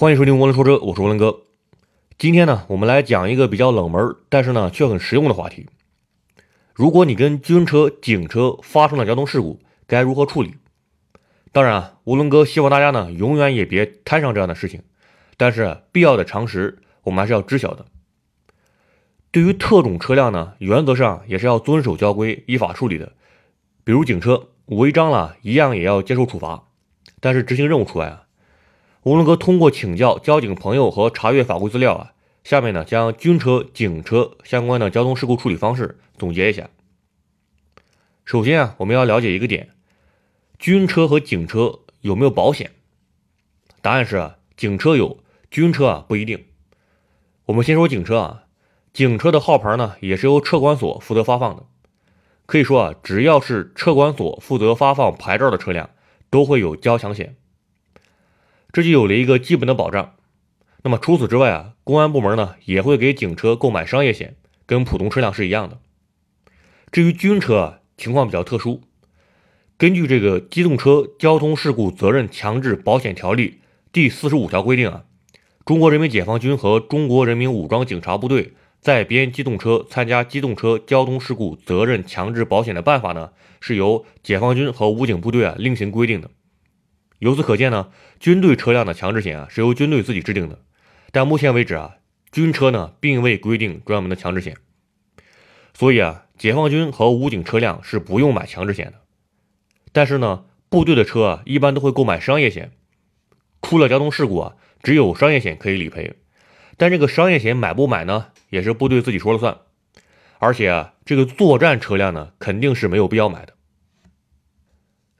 欢迎收听涡轮说车，我是涡轮哥。今天呢，我们来讲一个比较冷门，但是呢却很实用的话题。如果你跟军车、警车发生了交通事故，该如何处理？当然啊，涡轮哥希望大家呢永远也别摊上这样的事情，但是必要的常识我们还是要知晓的。对于特种车辆呢，原则上也是要遵守交规，依法处理的。比如警车违章了，一样也要接受处罚。但是执行任务除外啊。吴龙哥通过请教交警朋友和查阅法规资料啊，下面呢将军车、警车相关的交通事故处理方式总结一下。首先啊，我们要了解一个点：军车和警车有没有保险？答案是啊警车有，军车啊不一定。我们先说警车啊，警车的号牌呢也是由车管所负责发放的。可以说啊，只要是车管所负责发放牌照的车辆，都会有交强险。这就有了一个基本的保障。那么除此之外啊，公安部门呢也会给警车购买商业险，跟普通车辆是一样的。至于军车啊，情况比较特殊。根据这个《机动车交通事故责任强制保险条例》第四十五条规定啊，中国人民解放军和中国人民武装警察部队在编机动车参加机动车交通事故责任强制保险的办法呢，是由解放军和武警部队啊另行规定的。由此可见呢，军队车辆的强制险啊是由军队自己制定的，但目前为止啊，军车呢并未规定专门的强制险，所以啊，解放军和武警车辆是不用买强制险的。但是呢，部队的车啊一般都会购买商业险，出了交通事故啊，只有商业险可以理赔。但这个商业险买不买呢，也是部队自己说了算。而且啊，这个作战车辆呢，肯定是没有必要买的。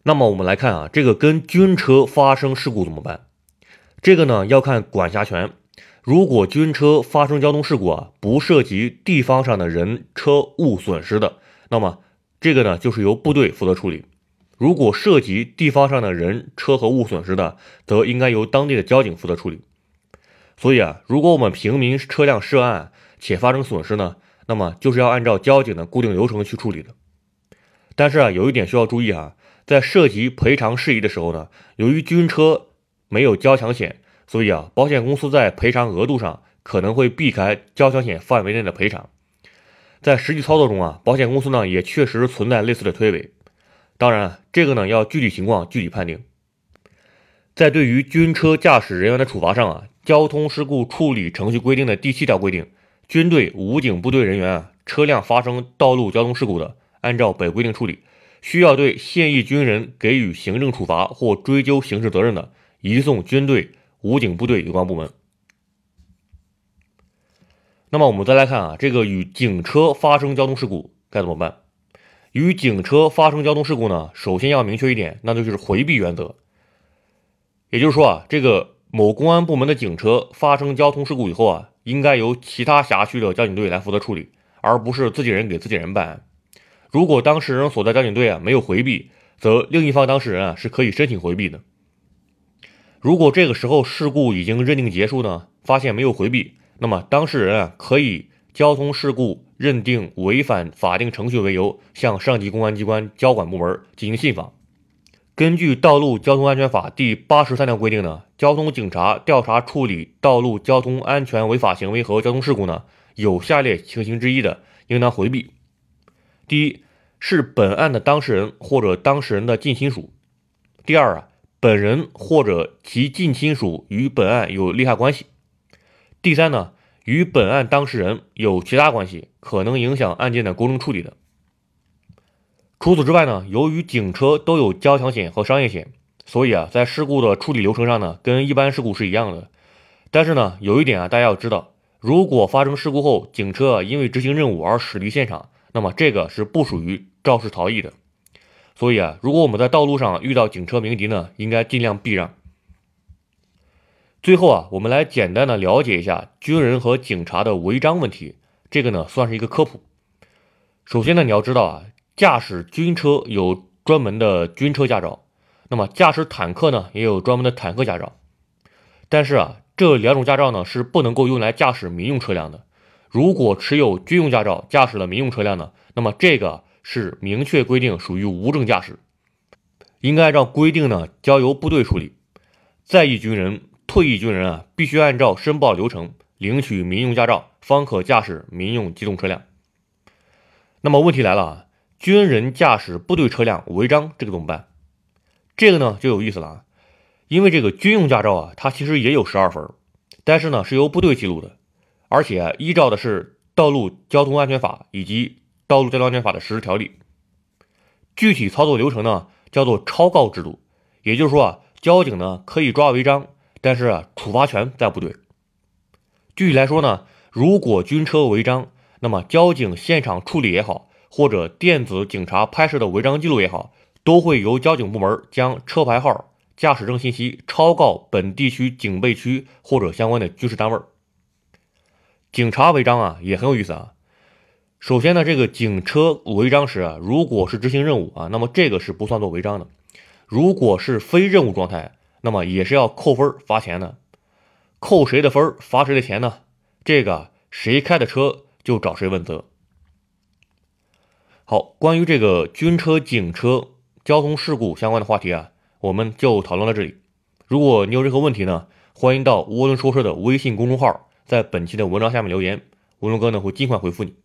那么我们来看啊，这个跟军车发生事故怎么办？这个呢要看管辖权。如果军车发生交通事故啊，不涉及地方上的人车物损失的，那么这个呢就是由部队负责处理。如果涉及地方上的人车和物损失的，则应该由当地的交警负责处理。所以啊，如果我们平民车辆涉案且发生损失呢，那么就是要按照交警的固定流程去处理的。但是啊，有一点需要注意啊。在涉及赔偿事宜的时候呢，由于军车没有交强险，所以啊，保险公司在赔偿额度上可能会避开交强险范围内的赔偿。在实际操作中啊，保险公司呢也确实存在类似的推诿。当然，这个呢要具体情况具体判定。在对于军车驾驶人员的处罚上啊，《交通事故处理程序规定》的第七条规定，军队、武警部队人员啊，车辆发生道路交通事故的，按照本规定处理。需要对现役军人给予行政处罚或追究刑事责任的，移送军队、武警部队有关部门。那么我们再来看啊，这个与警车发生交通事故该怎么办？与警车发生交通事故呢，首先要明确一点，那就是回避原则。也就是说啊，这个某公安部门的警车发生交通事故以后啊，应该由其他辖区的交警队来负责处理，而不是自己人给自己人办案。如果当事人所在交警队啊没有回避，则另一方当事人啊是可以申请回避的。如果这个时候事故已经认定结束呢，发现没有回避，那么当事人啊可以交通事故认定违反法定程序为由，向上级公安机关交管部门进行信访。根据《道路交通安全法》第八十三条规定呢，交通警察调查处理道路交通安全违法行为和交通事故呢，有下列情形之一的，应当回避。第一是本案的当事人或者当事人的近亲属。第二啊，本人或者其近亲属与本案有利害关系。第三呢，与本案当事人有其他关系，可能影响案件的公正处理的。除此之外呢，由于警车都有交强险和商业险，所以啊，在事故的处理流程上呢，跟一般事故是一样的。但是呢，有一点啊，大家要知道，如果发生事故后，警车因为执行任务而驶离现场。那么这个是不属于肇事逃逸的，所以啊，如果我们在道路上遇到警车鸣笛呢，应该尽量避让。最后啊，我们来简单的了解一下军人和警察的违章问题，这个呢算是一个科普。首先呢，你要知道啊，驾驶军车有专门的军车驾照，那么驾驶坦克呢也有专门的坦克驾照，但是啊，这两种驾照呢是不能够用来驾驶民用车辆的。如果持有军用驾照驾驶了民用车辆呢？那么这个是明确规定属于无证驾驶，应该按照规定呢交由部队处理。在役军人退役军人啊，必须按照申报流程领取民用驾照，方可驾驶民用机动车辆。那么问题来了啊，军人驾驶部队车辆违章，这个怎么办？这个呢就有意思了啊，因为这个军用驾照啊，它其实也有十二分，但是呢是由部队记录的，而且依照的是《道路交通安全法》以及《道路交通安全法》的实施条例。具体操作流程呢叫做超告制度，也就是说啊，交警呢可以抓违章。但是啊，处罚权在部队。具体来说呢，如果军车违章，那么交警现场处理也好，或者电子警察拍摄的违章记录也好，都会由交警部门将车牌号、驾驶证信息抄告本地区警备区或者相关的军事单位。警察违章啊，也很有意思啊。首先呢，这个警车违章时啊，如果是执行任务啊，那么这个是不算作违章的；如果是非任务状态，那么也是要扣分罚钱的，扣谁的分罚谁的钱呢？这个谁开的车就找谁问责。好，关于这个军车、警车交通事故相关的话题啊，我们就讨论到这里。如果你有任何问题呢，欢迎到涡轮说车的微信公众号，在本期的文章下面留言，文龙哥呢会尽快回复你。